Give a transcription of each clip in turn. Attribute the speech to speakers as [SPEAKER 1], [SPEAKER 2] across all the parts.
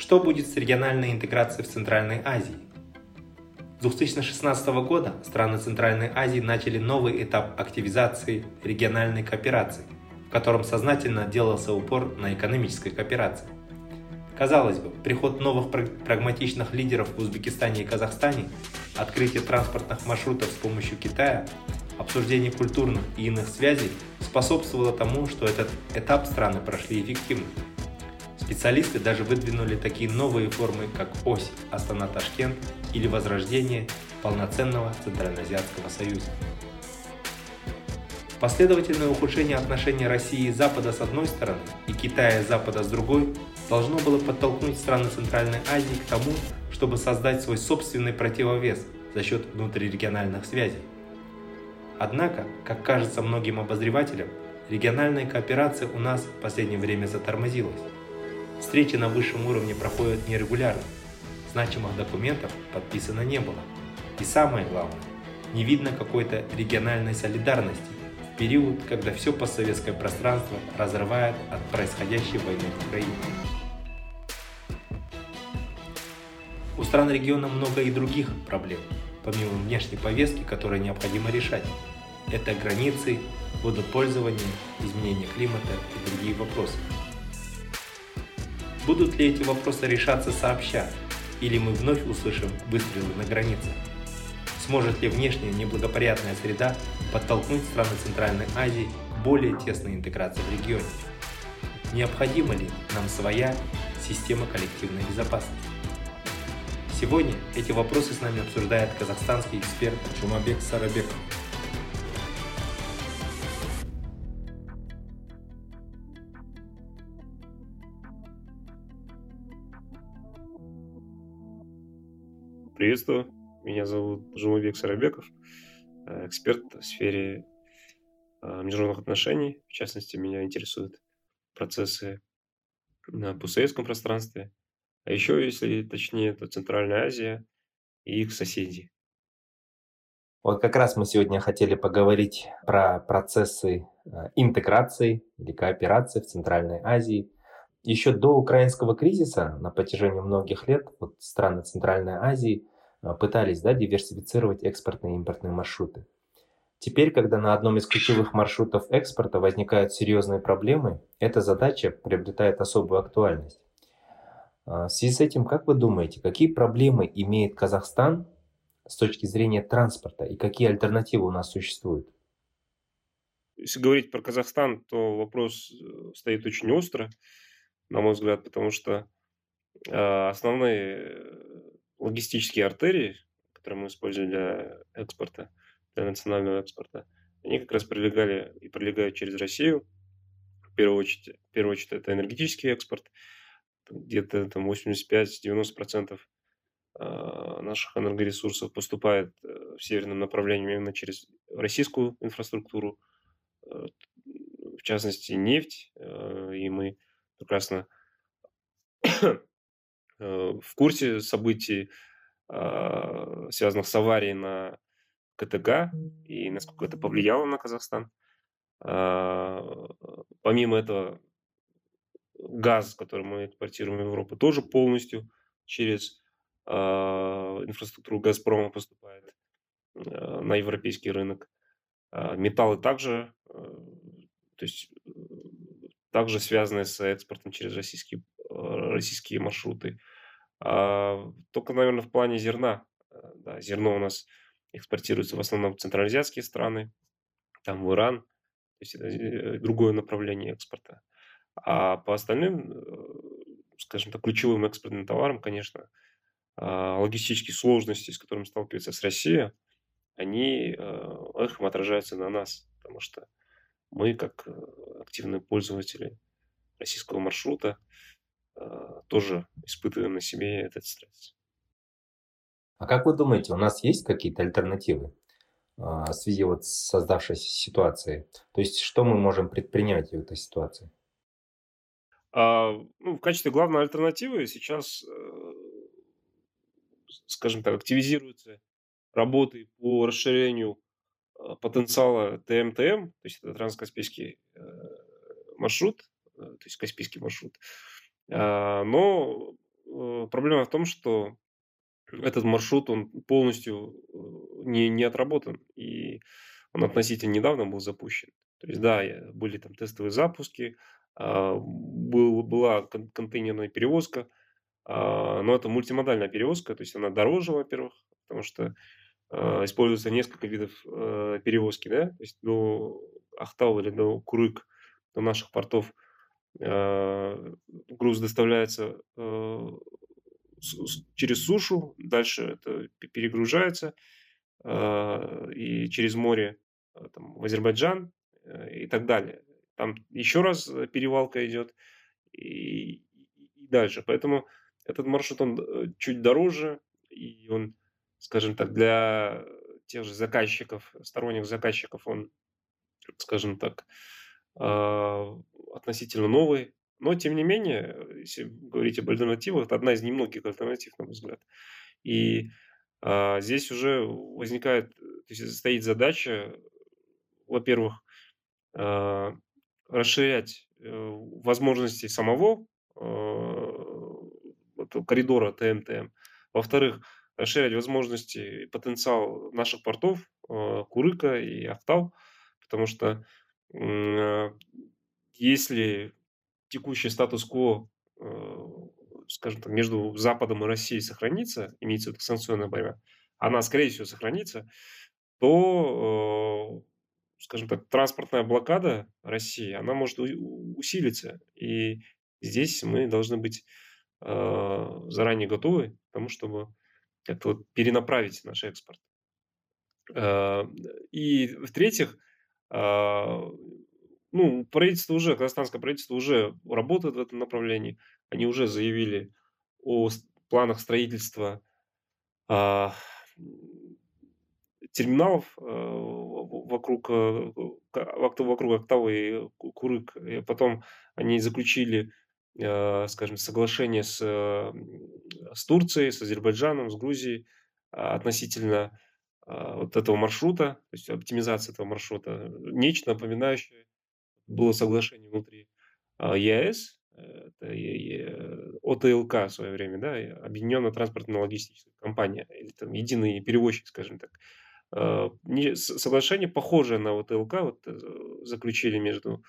[SPEAKER 1] Что будет с региональной интеграцией в Центральной Азии? С 2016 года страны Центральной Азии начали новый этап активизации региональной кооперации, в котором сознательно делался упор на экономической кооперации. Казалось бы, приход новых праг- прагматичных лидеров в Узбекистане и Казахстане, открытие транспортных маршрутов с помощью Китая, обсуждение культурных и иных связей способствовало тому, что этот этап страны прошли эффективно. Специалисты даже выдвинули такие новые формы, как ось Астана-Ташкент или возрождение полноценного Центральноазиатского союза. Последовательное ухудшение отношений России и Запада с одной стороны и Китая и Запада с другой должно было подтолкнуть страны Центральной Азии к тому, чтобы создать свой собственный противовес за счет внутрирегиональных связей. Однако, как кажется многим обозревателям, региональная кооперация у нас в последнее время затормозилась. Встречи на высшем уровне проходят нерегулярно, значимых документов подписано не было. И самое главное, не видно какой-то региональной солидарности в период, когда все постсоветское пространство разрывает от происходящей войны в Украине. У стран региона много и других проблем, помимо внешней повестки, которые необходимо решать. Это границы, водопользование, изменение климата и другие вопросы. Будут ли эти вопросы решаться сообща, или мы вновь услышим выстрелы на границе? Сможет ли внешняя неблагоприятная среда подтолкнуть страны Центральной Азии к более тесной интеграции в регионе? Необходима ли нам своя система коллективной безопасности? Сегодня эти вопросы с нами обсуждает казахстанский эксперт Жумабек Сарабеков.
[SPEAKER 2] Приветствую, меня зовут Жумабек Сарабеков, э, эксперт в сфере э, международных отношений. В частности, меня интересуют процессы на постсоветском пространстве, а еще, если точнее, то Центральная Азия и их соседи.
[SPEAKER 1] Вот как раз мы сегодня хотели поговорить про процессы э, интеграции или кооперации в Центральной Азии. Еще до украинского кризиса на протяжении многих лет вот страны Центральной Азии э, пытались да, диверсифицировать экспортные и импортные маршруты. Теперь, когда на одном из ключевых маршрутов экспорта возникают серьезные проблемы, эта задача приобретает особую актуальность. А, В связи с этим, как вы думаете, какие проблемы имеет Казахстан с точки зрения транспорта и какие альтернативы у нас существуют?
[SPEAKER 2] Если говорить про Казахстан, то вопрос э, стоит очень остро, на мой взгляд, потому что э, основные э, логистические артерии, которые мы используем для экспорта, для национального экспорта, они как раз пролегали и пролегают через Россию. В первую очередь, в первую очередь это энергетический экспорт, где-то там 85-90% э, наших энергоресурсов поступает э, в северном направлении именно через российскую инфраструктуру, в частности нефть, э, и мы прекрасно э, в курсе событий, а, связанных с аварией на КТГ и насколько это повлияло на Казахстан. А, Помимо этого, газ, который мы экспортируем в Европу, тоже полностью через а, инфраструктуру Газпрома поступает а, на европейский рынок. Металлы также, э, то есть э, также связаны с экспортом через российские, э, российские маршруты. А, Только, наверное, в плане зерна. э, Да, зерно у нас экспортируется в основном в центральноазиатские страны, там в Иран, то есть это э, другое направление экспорта. А по остальным, скажем так, ключевым экспортным товарам, конечно, а, логистические сложности, с которыми сталкивается с Россией, они эхом отражаются на нас, потому что мы, как активные пользователи российского маршрута, э, тоже испытываем на себе этот стресс.
[SPEAKER 1] А как вы думаете, у нас есть какие-то альтернативы а, в связи вот с создавшейся ситуацией? То есть что мы можем предпринять в этой ситуации?
[SPEAKER 2] А, ну, в качестве главной альтернативы сейчас, э, скажем так, активизируются работы по расширению э, потенциала ТМТМ, то есть это транскаспийский э, маршрут, то есть Каспийский маршрут. А, но проблема в том, что этот маршрут, он полностью не, не отработан, и он относительно недавно был запущен. То есть, да, были там тестовые запуски, а, был, была контейнерная перевозка, а, но это мультимодальная перевозка, то есть она дороже, во-первых, потому что используется несколько видов перевозки, да, то есть до Ахтау или до Курык, до наших портов груз доставляется через сушу, дальше это перегружается и через море там, в Азербайджан э, и так далее. Там еще раз э, перевалка идет и, и дальше. Поэтому этот маршрут, он э, чуть дороже, и он, скажем так, для тех же заказчиков, сторонних заказчиков, он, скажем так, относительно новый. Но, тем не менее, если говорить об альтернативах, это одна из немногих альтернатив, на мой взгляд. И а, здесь уже возникает, то есть стоит задача, во-первых, а, расширять э, возможности самого э, коридора ТМТ. Во-вторых, расширять возможности и потенциал наших портов э, Курыка и Ахтау, потому что если текущий статус-кво, скажем так, между Западом и Россией сохранится, имеется в виду санкционная борьба, она, скорее всего, сохранится, то скажем так, транспортная блокада России, она может усилиться. И здесь мы должны быть э, заранее готовы к тому, чтобы как-то вот перенаправить наш экспорт. Э, и в-третьих, э, ну, правительство уже, казахстанское правительство уже работает в этом направлении. Они уже заявили о планах строительства терминалов э, вокруг, э, вокруг Октавы и Курык. И потом они заключили, э, скажем, соглашение с, с Турцией, с Азербайджаном, с Грузией относительно вот этого маршрута, то есть оптимизация этого маршрута. Нечто напоминающее было соглашение внутри ЕАЭС, это ОТЛК в свое время, да, Объединенная транспортно-логистическая компания, или там единый перевозчик, скажем так. Э, соглашение похожее на вот ЛК вот, э, заключили между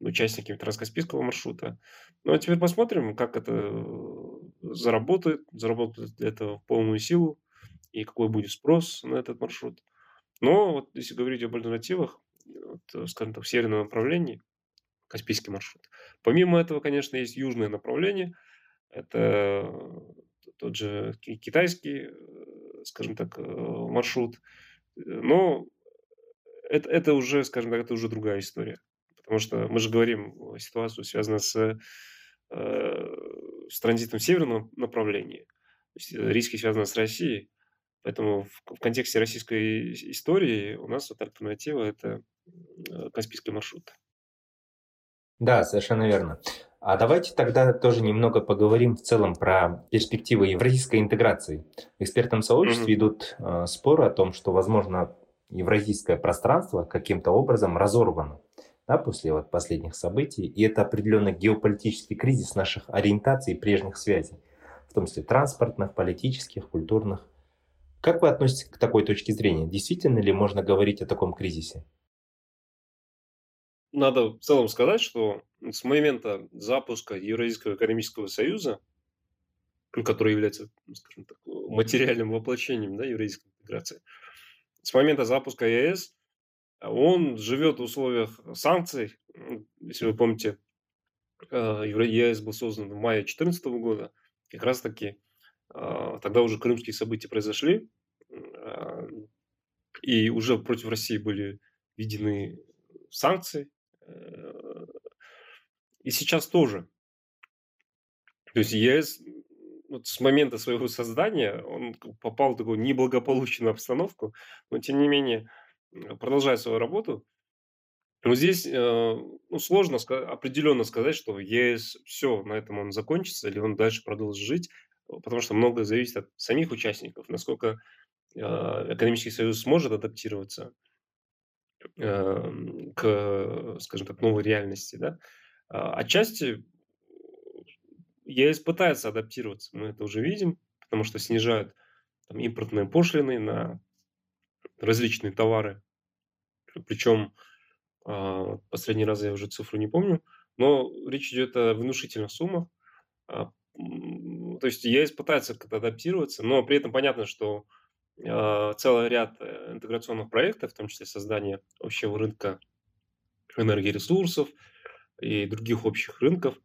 [SPEAKER 2] участниками Транскаспийского маршрута. Ну а теперь посмотрим, как это э, заработает, заработает для этого полную силу и какой будет спрос на этот маршрут. Но вот если говорить об альтернативах, вот, скажем так, в северном направлении, Каспийский маршрут. Помимо этого, конечно, есть южное направление. Это тот же китайский, скажем так, маршрут – но это, это уже, скажем так, это уже другая история. Потому что мы же говорим о ситуации, связанной с, э, с транзитом в северном направлении. То есть э, риски связаны с Россией. Поэтому в, в контексте российской истории у нас вот альтернатива – это э, Каспийский маршрут.
[SPEAKER 1] Да, совершенно верно. А давайте тогда тоже немного поговорим в целом про перспективы евразийской интеграции. В экспертном сообществе mm-hmm. идут э, споры о том, что, возможно, евразийское пространство каким-то образом разорвано да, после вот последних событий, и это определенный геополитический кризис наших ориентаций и прежних связей, в том числе транспортных, политических, культурных. Как вы относитесь к такой точке зрения? Действительно ли можно говорить о таком кризисе?
[SPEAKER 2] надо в целом сказать, что с момента запуска Евразийского экономического союза, который является, ну, скажем так, материальным воплощением да, евразийской интеграции, с момента запуска ЕС он живет в условиях санкций. Если вы помните, э, ЕС был создан в мае 2014 года. Как раз таки э, тогда уже крымские события произошли. Э, и уже против России были введены санкции. И сейчас тоже. То есть ЕС вот с момента своего создания он попал в такую неблагополучную обстановку, но тем не менее продолжает свою работу. Но здесь э, ну, сложно определенно сказать, что ЕС все, на этом он закончится, или он дальше продолжит жить, потому что многое зависит от самих участников, насколько э, экономический союз сможет адаптироваться э, к, скажем так, новой реальности. Да? А, отчасти ЕС пытается адаптироваться, мы это уже видим, потому что снижают там, импортные пошлины на различные товары. Причем а, последний раз я уже цифру не помню, но речь идет о внушительных суммах. А, то есть ЕС пытается как-то адаптироваться, но при этом понятно, что а, целый ряд э, интеграционных проектов, в том числе создание общего рынка энергоресурсов и других общих рынков,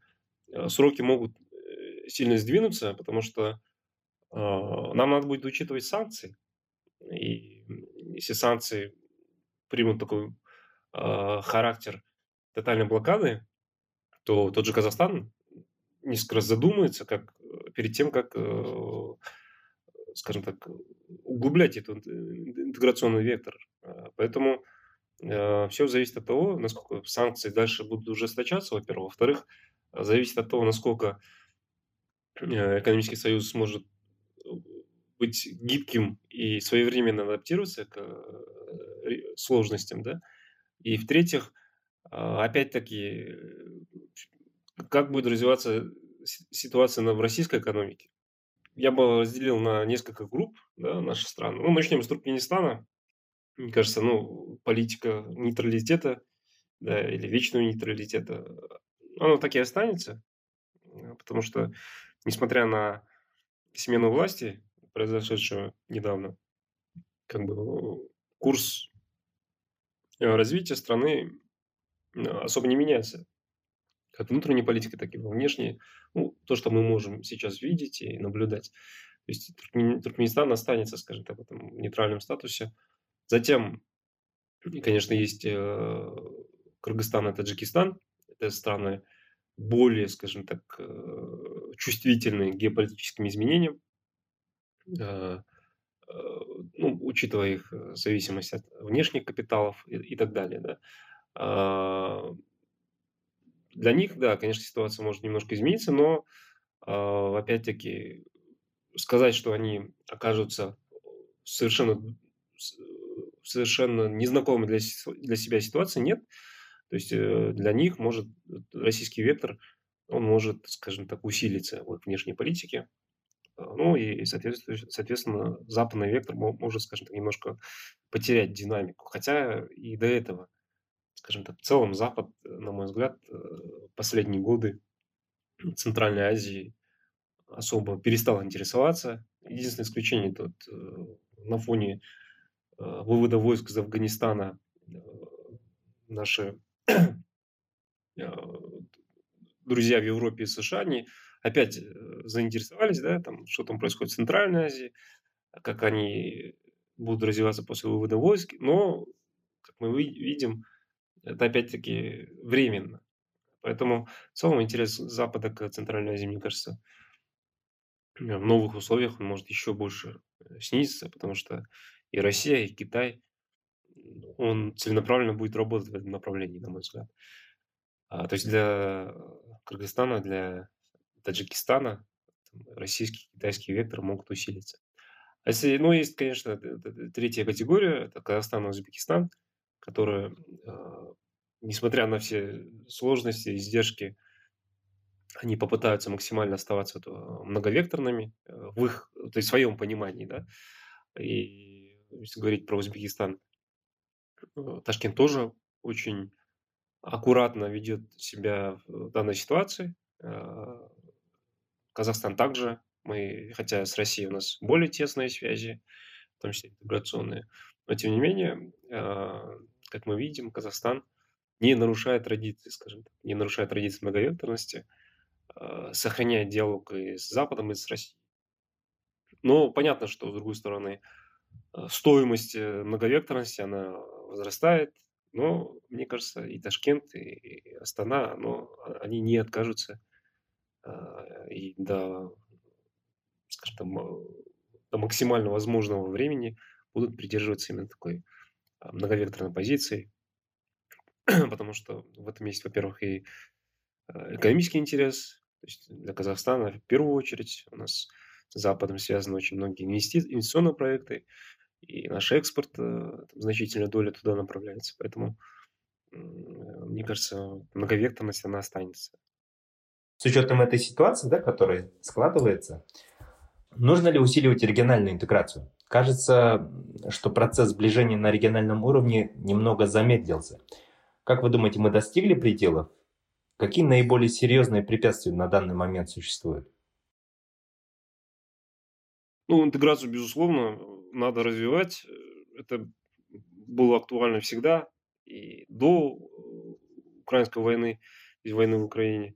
[SPEAKER 2] сроки могут э, сильно сдвинуться, потому что нам надо будет учитывать санкции. И если санкции примут такой э, характер тотальной блокады, то тот же Казахстан несколько раз задумается, как перед тем, как, э, скажем так, углублять этот интеграционный вектор. Поэтому э, все зависит от того, насколько санкции дальше будут ужесточаться, во-первых. Во-вторых, зависит от того, насколько экономический союз сможет быть гибким и своевременно адаптироваться к э, сложностям, да. И в-третьих, а, опять-таки, как будет развиваться ситуация в российской экономике. Я бы разделил на несколько групп да, наши страны. Ну, начнем с Туркменистана. Мне кажется, ну, политика нейтралитета да, или вечного нейтралитета, она так и останется, потому что, несмотря на смену власти, произошедшего недавно, как бы курс э, развития страны э, особо не меняется. Как внутренней политикой, так и во внешней. Ну, то, что мы можем сейчас видеть и наблюдать. То есть Туркменистан останется, скажем так, в этом нейтральном статусе. Затем, конечно, есть э, Кыргызстан и Таджикистан. Это страны более, скажем так, чувствительные к геополитическим изменениям. Э, э, ну, учитывая их э, зависимость от внешних капиталов и, и так далее. Да. А, для них, да, конечно, ситуация может немножко измениться, но а, опять-таки сказать, что они окажутся совершенно, совершенно незнакомой для, для себя ситуации, нет. То есть для них может российский вектор, он может, скажем так, усилиться в внешней политике. Ну и, соответственно, западный вектор может, скажем так, немножко потерять динамику. Хотя и до этого, скажем так, в целом Запад, на мой взгляд, э, последние годы Центральной Азии особо перестал интересоваться. Единственное исключение тут э, на фоне э, вывода войск из Афганистана наши друзья в Европе и США, они опять э, заинтересовались, да, там, что там происходит в Центральной Азии, как они будут развиваться после вывода войск, но, как мы видим, это опять-таки временно. Поэтому в целом интерес Запада к Центральной Азии, мне кажется, в новых условиях он может еще больше э, снизиться, потому что и Россия, и Китай, он целенаправленно будет работать в этом направлении, на мой взгляд. А, то есть для Кыргызстана, для Таджикистана российский, китайский вектор могут усилиться. А если, ну, есть, конечно, третья категория, это Казахстан и Узбекистан, которые, а, несмотря на все сложности, издержки, они попытаются максимально оставаться многовекторными э, в их, то есть в своем понимании, да. И если говорить про Узбекистан, э, Ташкент тоже очень аккуратно ведет себя в данной ситуации. А, Казахстан также. Мы, хотя с Россией у нас более тесные связи, в том числе интеграционные, но тем не менее, а, как мы видим, Казахстан не нарушает традиции, скажем так, не нарушает традиции многовекторности, а, сохраняет диалог и с Западом, и с Россией. Но понятно, что, с другой стороны, стоимость э, многовекторности, она возрастает, но, мне кажется, и Ташкент, и Астана, но они не откажутся а, и до скажем, там, э, до максимально возможного времени будут придерживаться именно такой а, многовекторной позиции, потому что в этом есть, во-первых, и э, экономический интерес, то есть для Казахстана в первую очередь у нас с Западом связаны очень многие инвестиционные проекты, и наш экспорт, э, там, значительная доля туда направляется. Поэтому, мне кажется, многовекторность, она останется.
[SPEAKER 1] С учетом этой ситуации, да, которая складывается, нужно ли усиливать региональную интеграцию? Кажется, что процесс сближения на региональном уровне немного замедлился. Как вы думаете, мы достигли пределов? Какие наиболее серьезные препятствия на данный момент существуют?
[SPEAKER 2] Ну, интеграцию, безусловно, надо развивать. Это было актуально всегда и до украинской войны, и войны в Украине.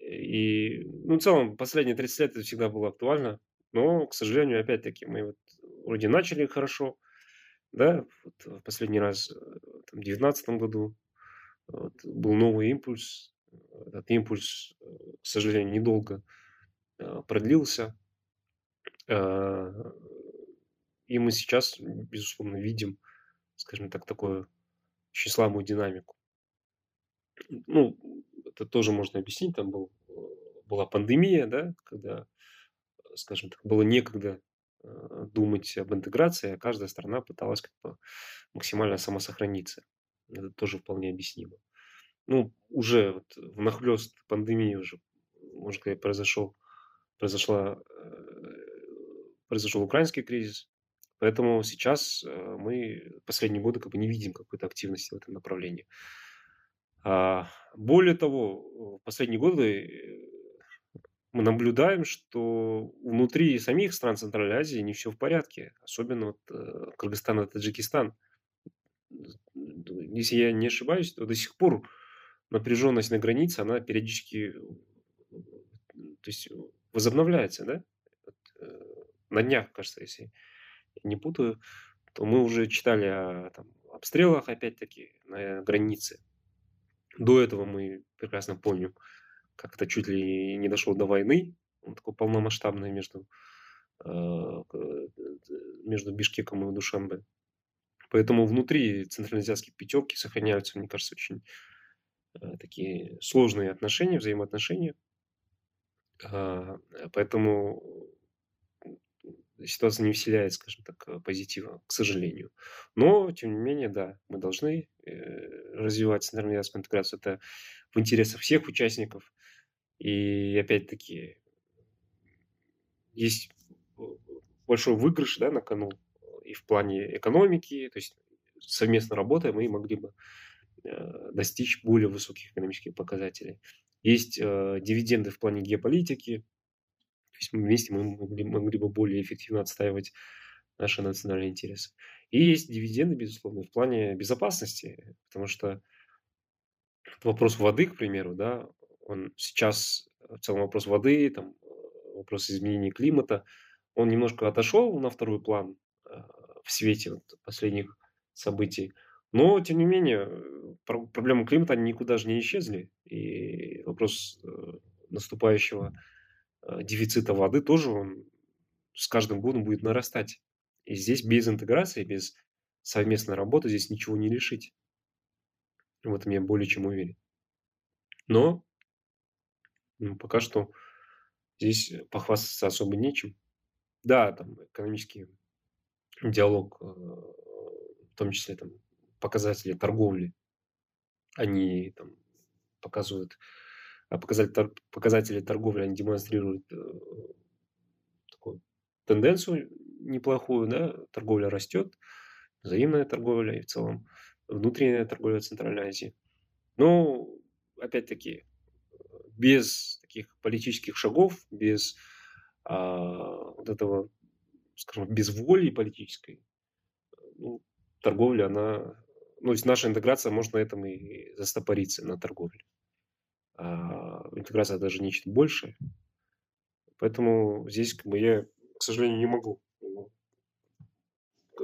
[SPEAKER 2] И, ну, в целом, последние 30 лет это всегда было актуально. Но, к сожалению, опять-таки, мы вот вроде начали хорошо, да, вот в последний раз э, там, в 2019 году вот, был новый импульс. Этот импульс, э, к сожалению, недолго э, продлился. И мы сейчас, безусловно, видим, скажем так, такую очень слабую динамику. Ну, это тоже можно объяснить. Там был, была пандемия, да, когда, скажем так, было некогда думать об интеграции, а каждая страна пыталась как бы максимально самосохраниться. Это тоже вполне объяснимо. Ну, уже вот в нахлест пандемии уже, можно сказать, произошел, произошла, э, произошел украинский кризис, поэтому сейчас э, мы последние годы как бы не видим какой-то активности в этом направлении. А, более того, в последние годы мы наблюдаем, что внутри самих стран Центральной Азии не все в порядке, особенно вот э, Кыргызстан и Таджикистан. Если я не ошибаюсь, то до сих пор напряженность на границе, она периодически то есть, возобновляется, да? Э, на днях, кажется, если не путаю, то мы уже читали о там, обстрелах, опять-таки, на границе. До этого мы прекрасно помним, как-то чуть ли не дошло до войны, он такой полномасштабный между, э, между Бишкеком и Душанбе. Поэтому внутри центральноазиатской пятерки сохраняются, мне кажется, очень э, такие сложные отношения, взаимоотношения. А, поэтому ситуация не вселяет, скажем так, позитива, к сожалению. Но, тем не менее, да, мы должны э, развивать центральноазиатскую интеграцию. Это в интересах всех участников. И опять-таки есть большой выигрыш да, на кону и в плане экономики, то есть совместно работая мы могли бы э, достичь более высоких экономических показателей. Есть э, дивиденды в плане геополитики, есть вместе мы могли, могли бы более эффективно отстаивать наши национальные интересы. И есть дивиденды, безусловно, в плане безопасности, потому что вопрос воды, к примеру, да, он сейчас, в целом вопрос воды, там, вопрос изменения климата, он немножко отошел на второй план э, в свете последних событий. Но, тем не менее, проблемы климата они никуда же не исчезли. И вопрос э, наступающего э, дефицита воды тоже он с каждым годом будет нарастать. И здесь без интеграции, без совместной работы здесь ничего не решить. В этом я более чем уверен. Но ну, пока что здесь похвастаться особо нечем. Да, там экономический диалог, э, в том числе там показатели торговли, они там показывают, показатели, показатели торговли, они демонстрируют э, такую тенденцию неплохую, да, торговля растет, взаимная торговля и в целом внутренняя торговля Центральной Азии. Но, опять-таки, без таких политических шагов, без а, вот этого, скажем, без воли политической, ну, торговля, она, ну, то есть наша интеграция может на этом и застопориться, на торговле. А интеграция даже нечто большее. Поэтому здесь как бы я, к сожалению, не могу ну,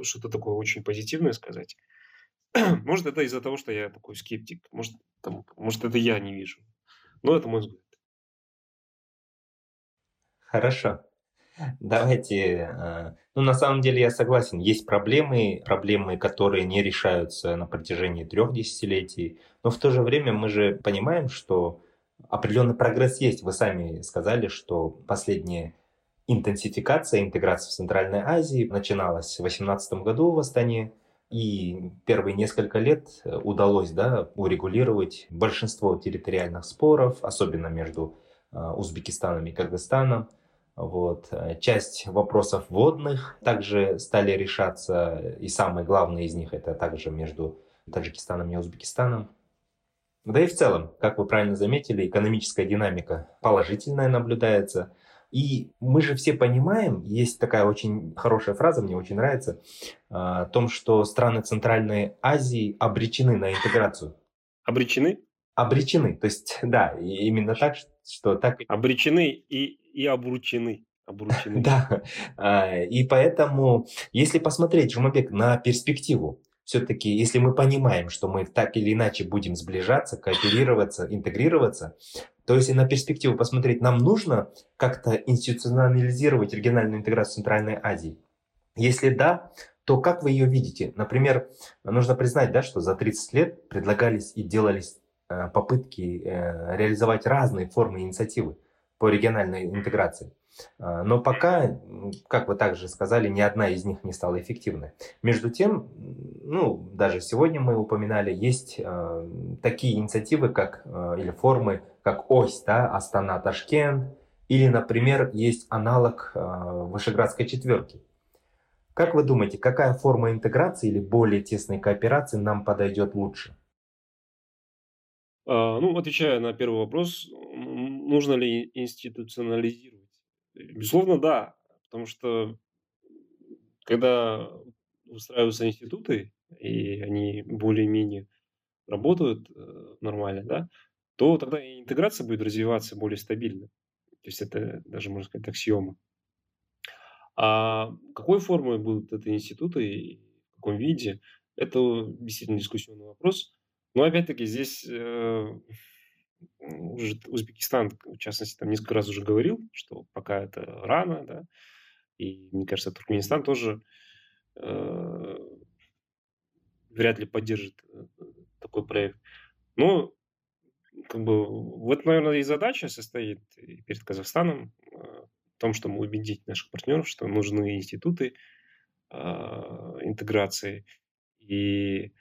[SPEAKER 2] что-то такое очень позитивное сказать. Может, это из-за того, что я такой скептик. Может, там, может, это я не вижу. Но это мой взгляд.
[SPEAKER 1] Хорошо. Давайте, э, ну на самом деле я согласен, есть проблемы, проблемы, которые не решаются на протяжении трех десятилетий, но в то же время мы же понимаем, что определенный прогресс есть. Вы сами сказали, что последняя интенсификация интеграции в Центральной Азии начиналась в 2018 году в Астане, и первые несколько лет удалось да, урегулировать большинство территориальных споров, особенно между э, Узбекистаном и Кыргызстаном. Вот. Э, часть вопросов водных также стали решаться, и самые главные из них это также между Таджикистаном и Узбекистаном. Да и в целом, как вы правильно заметили, экономическая динамика положительная наблюдается. И мы же все понимаем, есть такая очень хорошая фраза, мне очень нравится, э, о том, что страны Центральной Азии обречены на интеграцию.
[SPEAKER 2] Обречены?
[SPEAKER 1] Обречены. То есть, да, именно так, что так...
[SPEAKER 2] Обречены и и обручены.
[SPEAKER 1] Обручены. Да, а, и поэтому, если посмотреть, Жумабек, на перспективу, все-таки, если мы понимаем, что мы так или иначе будем сближаться, кооперироваться, интегрироваться, то если на перспективу посмотреть, нам нужно как-то институционализировать региональную интеграцию Центральной Азии? Если да, то как вы ее видите? Например, нужно признать, да, что за 30 лет предлагались и делались э, попытки э, реализовать разные формы инициативы по региональной интеграции. А, но пока, как вы также сказали, ни одна из них не стала эффективной. Между тем, ну, даже сегодня мы упоминали, есть э, такие инициативы, как, э, или формы, как ось, да, Астана, Ташкент, или, например, есть аналог э, Вышеградской четверки. Как вы думаете, какая форма интеграции или более тесной кооперации нам подойдет лучше?
[SPEAKER 2] Ну, отвечая на первый вопрос, нужно ли институционализировать? Безусловно, да, потому что когда устраиваются институты, и они более-менее работают э, нормально, да, то тогда и интеграция будет развиваться более стабильно. То есть это даже, можно сказать, аксиома. А какой формой будут эти институты и в каком виде, это действительно дискуссионный вопрос. Но опять-таки здесь э, Узбекистан, в частности, там несколько раз уже говорил, что пока это рано, да, и мне кажется, Туркменистан тоже э, вряд ли поддержит э, такой проект. Но как бы вот, наверное, и задача состоит перед Казахстаном э, в том, чтобы убедить наших партнеров, что нужны институты э, интеграции и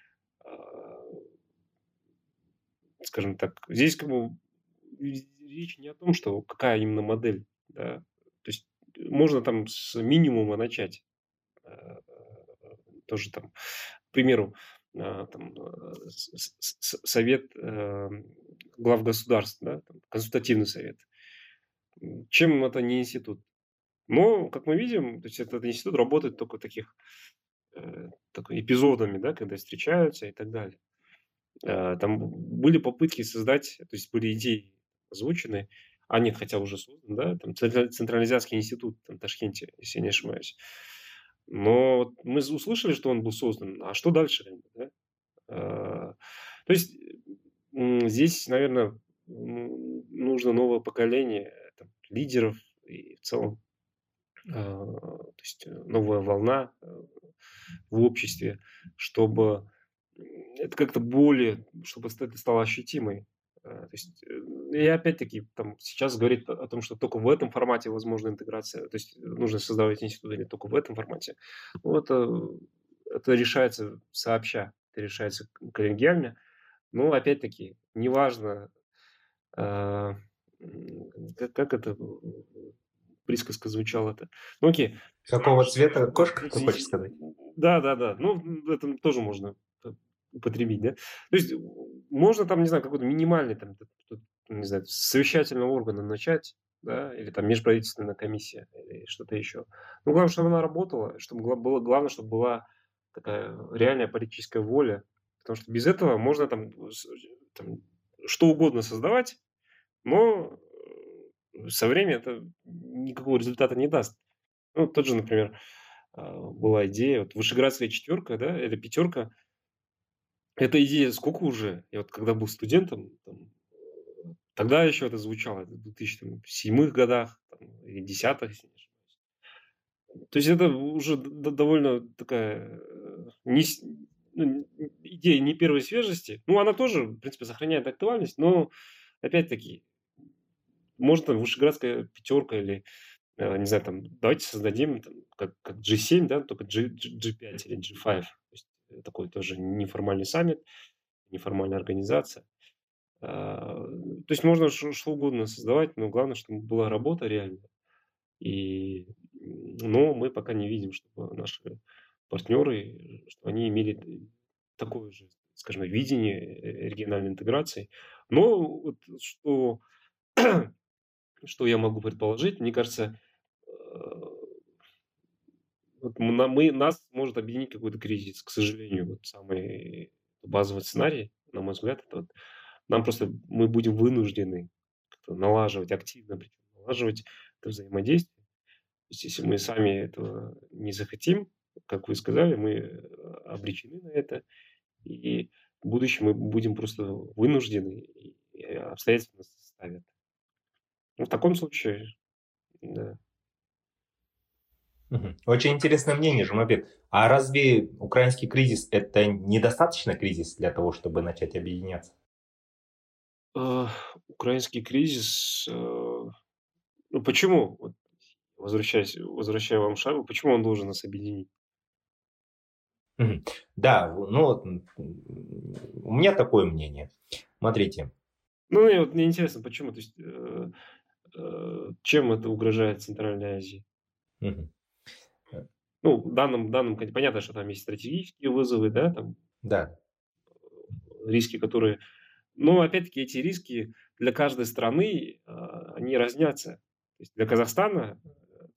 [SPEAKER 2] скажем так, здесь как бы речь не о том, что какая именно модель, да, то есть можно там с минимума начать, э, тоже там, к примеру, э, там, э, совет глав государств, да, консультативный совет. Чем это не институт? Но, как мы видим, то есть этот институт работает только таких такой эпизодами, да, когда встречаются и так далее. Э, там были попытки создать, то есть были идеи озвучены, а нет, хотя уже создан, да, там Централизиатский институт там, в Ташкенте, если я не ошибаюсь. Но мы услышали, что он был создан, а что дальше? Да? Э, то есть здесь, наверное, нужно новое поколение там, лидеров и в целом э, то есть новая волна в обществе, чтобы это как-то более, чтобы это стало ощутимой. Э, то есть, э, и опять-таки, там сейчас говорит о том, что только в этом формате возможна интеграция, то есть нужно создавать институт или только в этом формате. Ну, это, это решается сообща, это решается коллегиально. Но опять-таки, неважно, э, как, как это присказка звучала это. Ну окей.
[SPEAKER 1] Какого цвета кошка, ты хочешь сказать?
[SPEAKER 2] Да, да, да. Ну, это тоже можно употребить, да? То есть можно там, не знаю, какой-то минимальный, там, не знаю, совещательного органа начать, да, или там межправительственная комиссия, или что-то еще. Ну, главное, чтобы она работала, чтобы было, главное, чтобы была такая реальная политическая воля, потому что без этого можно там, там что угодно создавать, но э, со временем это никакого результата не даст. Ну, тот же, например, а, была идея, вот Вышеградская четверка, да, или пятерка – эта идея сколько уже? Я вот когда был студентом, там, тогда еще это звучало, в 2007 годах там, или 10-х, если не ошибаюсь. То есть это уже довольно такая э, не, ну, идея не первой свежести. Ну, она тоже, в принципе, сохраняет актуальность, но, опять-таки, может, там, вышеградская пятерка или, э, не знаю, там, давайте создадим там, как, как G7, да, только G, G, 5 или G5. То есть такой тоже неформальный саммит, неформальная организация. А, то есть можно что угодно создавать, но главное, чтобы была работа реальная. И, но мы пока не видим, чтобы наши партнеры, чтобы они имели такое же, скажем, видение региональной интеграции. Но вот что, что я могу предположить, мне кажется, э, вот мы, нас может объединить какой-то кризис, к сожалению, вот самый базовый сценарий, на мой взгляд, это вот нам просто мы будем вынуждены налаживать активно, причем налаживать это взаимодействие. То есть, если мы сами этого не захотим, как вы сказали, мы э, обречены на это, и в будущем мы будем просто вынуждены, и обстоятельства нас заставят. Ну, в таком случае, да.
[SPEAKER 1] Очень интересное мнение, Жумабек. А разве украинский кризис – это недостаточно кризис для того, чтобы начать объединяться?
[SPEAKER 2] Э, украинский кризис... Э, ну, почему? Вот, возвращаясь, возвращая вам шагу, почему он должен нас объединить?
[SPEAKER 1] Да, ну у меня такое мнение. Смотрите.
[SPEAKER 2] Ну, мне, вот, мне интересно, почему? То есть, э, э, чем это угрожает Центральной Азии? Угу. Ну, в данном, в данном, понятно, что там есть стратегические вызовы, да, там
[SPEAKER 1] да.
[SPEAKER 2] риски, которые... Но, опять-таки, эти риски для каждой страны, э, они разнятся. То есть для Казахстана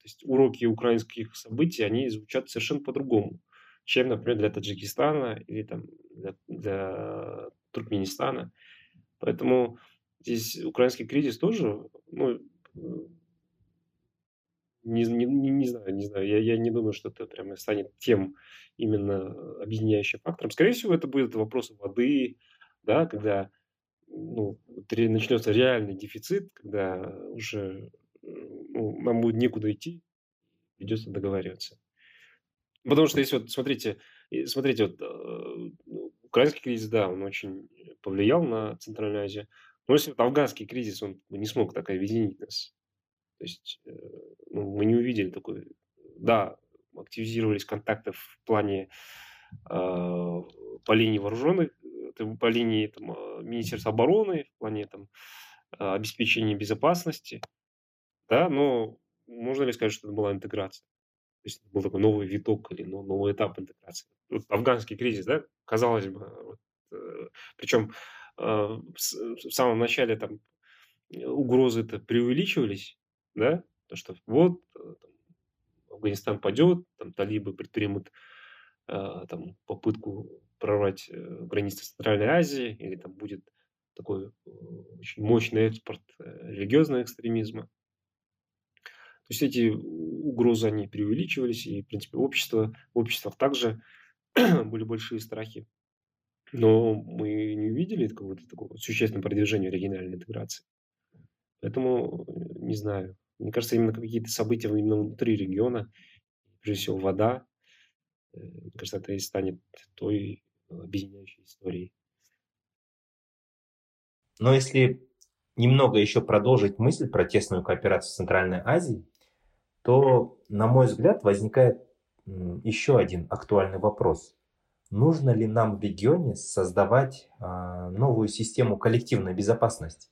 [SPEAKER 2] то есть уроки украинских событий, они звучат совершенно по-другому, чем, например, для Таджикистана или там, для, для Туркменистана. Поэтому здесь украинский кризис тоже, ну, не, не, не, знаю, не знаю, я, я не думаю, что это прямо станет тем именно объединяющим фактором. Скорее всего, это будет вопрос воды, да, когда ну, начнется реальный дефицит, когда уже ну, нам будет некуда идти, придется договариваться. Потому что если вот, смотрите, смотрите, вот, э, ну, украинский кризис, да, он очень повлиял на Центральную Азию, но если вот афганский кризис, он не смог так объединить нас. То есть э, ну, мы не увидели такой, да, активизировались контакты в плане э, по линии вооруженных, по линии там, э, Министерства обороны, в плане там, обеспечения безопасности, да, но можно ли сказать, что это была интеграция? То есть был такой новый виток или новый этап интеграции. Вот афганский кризис, да, казалось бы, вот, э, причем в самом начале там угрозы-то преувеличивались, да, то что вот э, там, Афганистан падет, там талибы предпримут э, там попытку прорвать э, границы Центральной Азии, или там будет такой э, очень мощный экспорт религиозного экстремизма. То есть эти угрозы, они преувеличивались, и, в принципе, общество, в обществах также были большие страхи. Но мы не увидели какого-то такого существенного продвижения региональной интеграции. Поэтому, не знаю, мне кажется, именно какие-то события именно внутри региона, прежде всего вода, э, мне кажется, это и станет той объединяющей историей.
[SPEAKER 1] Но если немного еще продолжить мысль про тесную кооперацию с Центральной Азией, то, на мой взгляд, возникает еще один актуальный вопрос. Нужно ли нам в регионе создавать а, новую систему коллективной безопасности?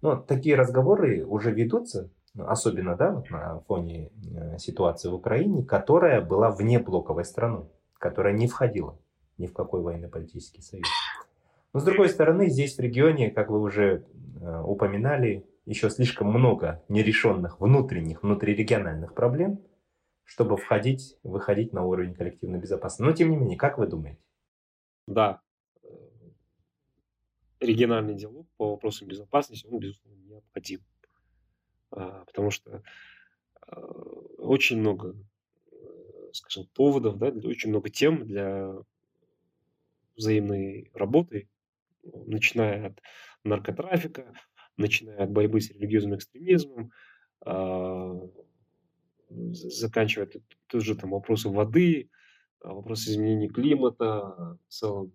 [SPEAKER 1] Ну, такие разговоры уже ведутся, особенно да, вот на фоне э, ситуации в Украине, которая была вне блоковой страной, которая не входила ни в какой военно-политический союз. Но с другой стороны, здесь в регионе, как вы уже э, упоминали, еще слишком много нерешенных внутренних, внутрирегиональных проблем, чтобы входить, выходить на уровень коллективной безопасности. Но тем не менее, как вы думаете?
[SPEAKER 2] Да, э, региональный диалог по вопросам безопасности, он, безусловно, необходим. А, потому что а, очень много, э, скажем, поводов, да, очень много тем для взаимной работы, начиная от наркотрафика, начиная от борьбы с религиозным экстремизмом, а, заканчивая тоже там вопросы воды, вопросы изменения климата, в целом.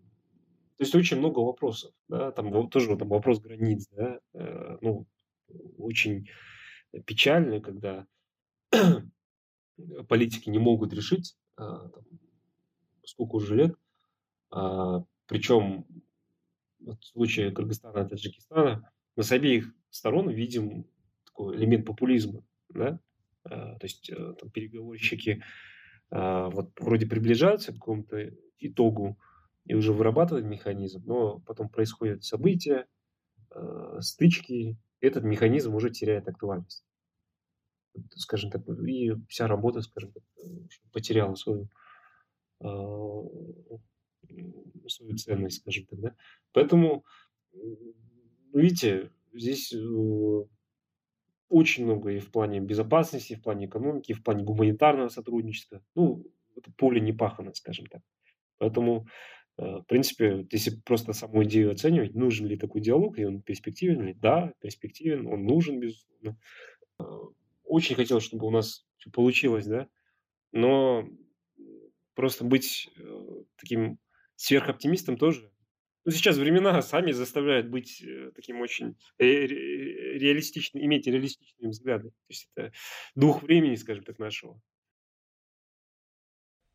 [SPEAKER 2] То есть очень много вопросов, да, там тоже там вопрос границ, да, э, ну, очень печально, когда политики не могут решить, а, там, сколько уже лет, а, причем в случае Кыргызстана и Таджикистана мы с обеих сторон видим такой элемент популизма, да, а, то есть э, там, переговорщики а, вот вроде приближаются к какому-то итогу и уже вырабатывают механизм, но потом происходят события, а, стычки, этот механизм уже теряет актуальность. Скажем так, и вся работа, скажем так, потеряла свою, свою ценность, скажем так. Да? Поэтому, видите, здесь э, очень много и в плане безопасности, и в плане экономики, и в плане гуманитарного сотрудничества. Ну, это поле не пахано, скажем так. Поэтому, э, в принципе, если просто саму идею оценивать, нужен ли такой диалог, и он перспективен ли? Да, перспективен, он нужен, безусловно. Очень хотелось, чтобы у нас получилось, да, но просто быть э, таким сверхоптимистом тоже ну, сейчас времена сами заставляют быть э, таким очень реалистичным, иметь реалистичные взгляды. То есть это дух времени, скажем так, нашего.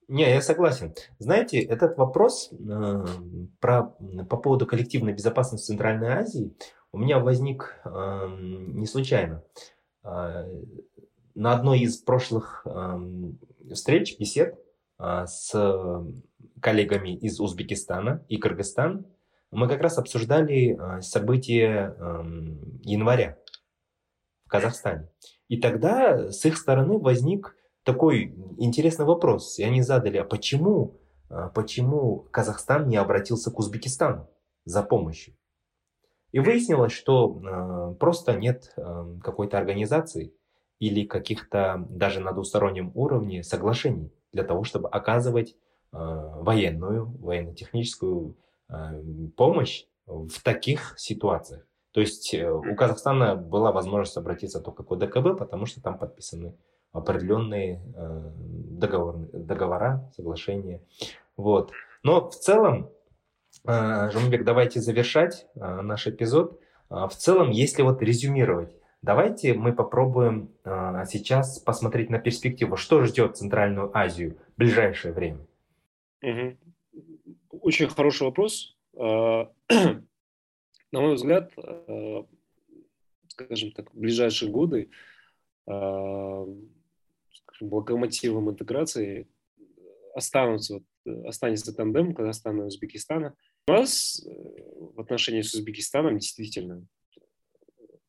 [SPEAKER 1] Не, я согласен. Знаете, этот вопрос э, про, по поводу коллективной безопасности Центральной Азии у меня возник э, не случайно. На одной из прошлых встреч, бесед э, с коллегами из Узбекистана и Кыргызстана мы как раз обсуждали а, события января в Казахстане. И тогда с их стороны возник такой интересный вопрос. И они задали, а почему, а, почему Казахстан не обратился к Узбекистану за помощью? И выяснилось, что а, просто нет какой-то организации или каких-то даже на двустороннем уровне соглашений для того, чтобы оказывать военную, военно-техническую Э, помощь в таких ситуациях. То есть э, у Казахстана была возможность обратиться только к ОДКБ, потому что там подписаны определенные э, договор, договора, соглашения. Вот. Но в целом, Жумбек, давайте завершать наш эпизод. В целом, если вот резюмировать, давайте мы попробуем сейчас посмотреть на перспективу, что ждет Центральную Азию в ближайшее время.
[SPEAKER 2] Угу очень хороший вопрос. На мой взгляд, скажем так, в ближайшие годы локомотивом интеграции останутся, останется тандем Казахстана и Узбекистана. У нас э, в отношении с Узбекистаном действительно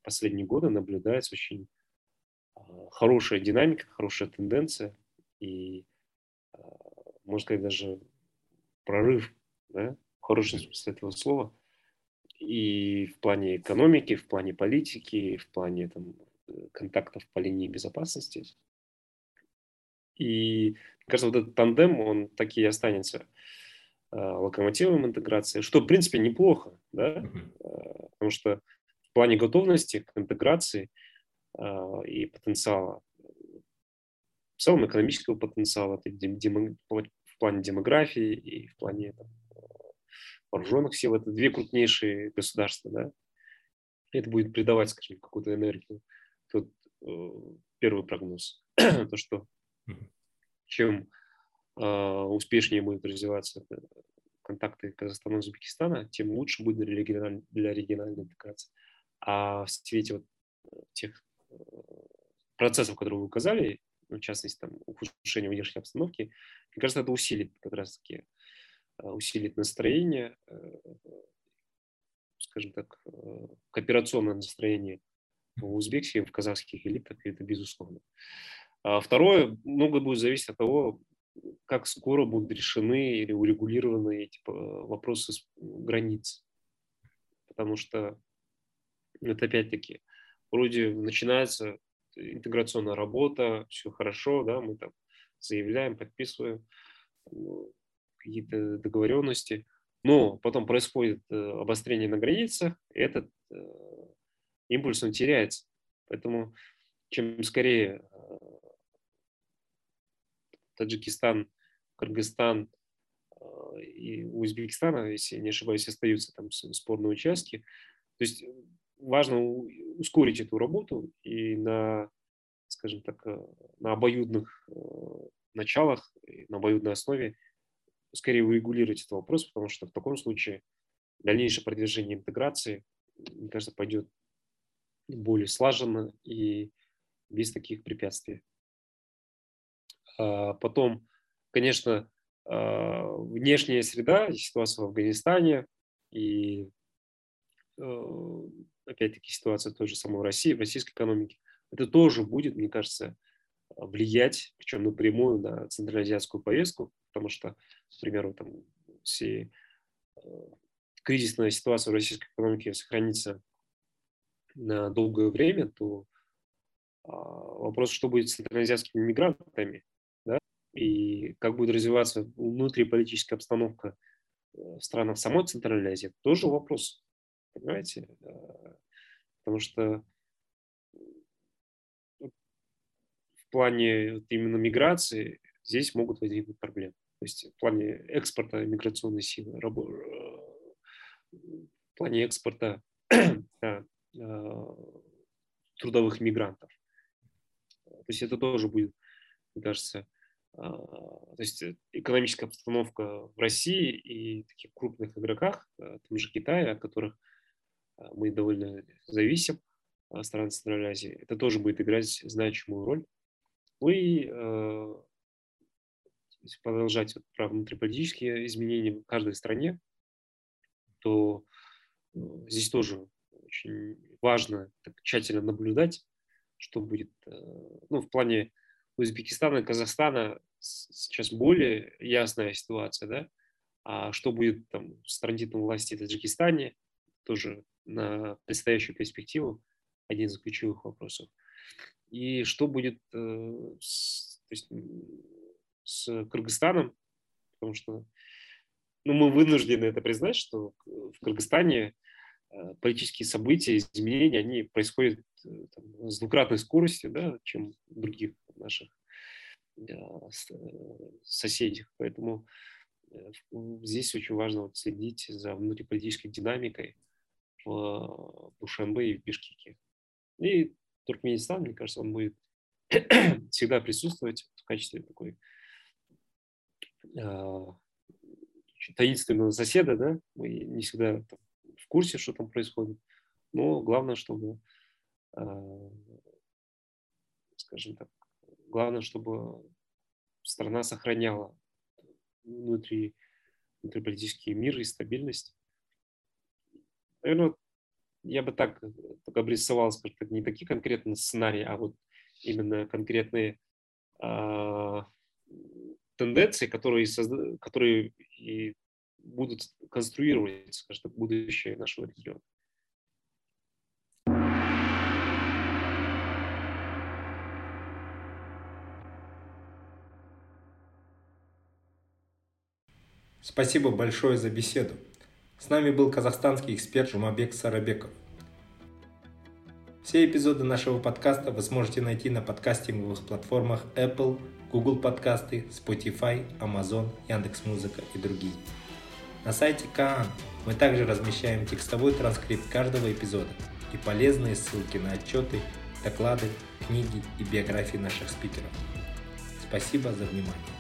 [SPEAKER 2] последние годы наблюдается очень хорошая динамика, хорошая тенденция и, можно сказать, даже прорыв да, в хорошем смысле этого слова, и в плане экономики, в плане политики, в плане там, контактов по линии безопасности. И, кажется, вот этот тандем, он таки и останется э, локомотивом интеграции, что, в принципе, неплохо, да, э, потому что в плане готовности к интеграции э, и потенциала, в целом экономического потенциала, в плане демографии и в плане там, вооруженных сил. Это две крупнейшие государства, да. Это будет придавать, скажем, какую-то энергию. Тут э, первый прогноз. То, что чем успешнее будет развиваться э, контакты Казахстана и Узбекистана, тем лучше будет для, региональ... для региональной интеграции. А в свете вот э, тех э, процессов, которые вы указали, ну, в частности, там, ухудшение внешней обстановки, мне кажется, это усилит как раз-таки усилить настроение, скажем так, кооперационное настроение в узбекских, в казахских элитах, это безусловно. А второе, много будет зависеть от того, как скоро будут решены или урегулированы эти вопросы границ. Потому что это опять-таки вроде начинается интеграционная работа, все хорошо, да, мы там заявляем, подписываем, какие-то договоренности, но потом происходит э, обострение на границах, и этот э, импульс он теряется. Поэтому чем скорее э, Таджикистан, Кыргызстан и Узбекистана, если не ошибаюсь, остаются там спорные участки. То есть важно ускорить эту работу и на, скажем так, на обоюдных началах, на обоюдной основе скорее урегулировать этот вопрос, потому что в таком случае дальнейшее продвижение интеграции, мне кажется, пойдет более слаженно и без таких препятствий. А потом, конечно, а, внешняя среда, ситуация в Афганистане и э, опять-таки ситуация той же самой в России, в российской экономике, это тоже будет, мне кажется, влиять, причем напрямую на центральноазиатскую повестку, потому что, к примеру, там все э, кризисная ситуация в российской экономике сохранится на долгое время, то а, вопрос, что будет с центральноазиатскими мигрантами, и как будет развиваться внутриполитическая обстановка э, в странах самой Центральной Азии, тоже вопрос, понимаете? Э, потому что в плане именно миграции здесь могут возникнуть проблемы. То есть в плане экспорта миграционной силы, э, в плане экспорта да, трудовых мигрантов. То есть это тоже будет, мне кажется, то есть экономическая обстановка в России и таких крупных игроках, а, том же Китае, от которых а, мы довольно зависим, стран Центральной Азии, это тоже будет играть значимую роль. Ну и если продолжать вот про внутриполитические изменения в каждой стране, то здесь тоже очень важно так тщательно наблюдать, что будет э, ну, в плане Узбекистана и Казахстана сейчас более ясная ситуация, да, а что будет там с транзитом власти в Таджикистане, тоже на предстоящую перспективу один из ключевых вопросов. И что будет э, с, то есть, с Кыргызстаном, потому что ну, мы вынуждены это признать, что в Кыргызстане Э, политические события, изменения, они происходят там, с двукратной скоростью, да, чем других наших э, соседях. Поэтому здесь очень важно вот следить за внутриполитической динамикой в Душанбе и в Бишкеке. И Туркменистан, мне кажется, он будет всегда присутствовать в качестве такой таинственного соседа, да, мы не всегда там, в курсе, что там происходит. Но главное, чтобы, э, скажем так, главное, чтобы страна сохраняла внутри, внутриполитический мир и стабильность. Наверное, я бы так, так обрисовал, скажем так, не такие конкретные сценарии, а вот именно конкретные э, тенденции, которые, созда... которые и будут конструировать, скажем так, будущее нашего региона.
[SPEAKER 1] Спасибо большое за беседу. С нами был казахстанский эксперт Жумабек Сарабеков. Все эпизоды нашего подкаста вы сможете найти на подкастинговых платформах Apple, Google подкасты, Spotify, Amazon, Яндекс.Музыка и другие. На сайте Каан мы также размещаем текстовой транскрипт каждого эпизода и полезные ссылки на отчеты, доклады, книги и биографии наших спикеров. Спасибо за внимание.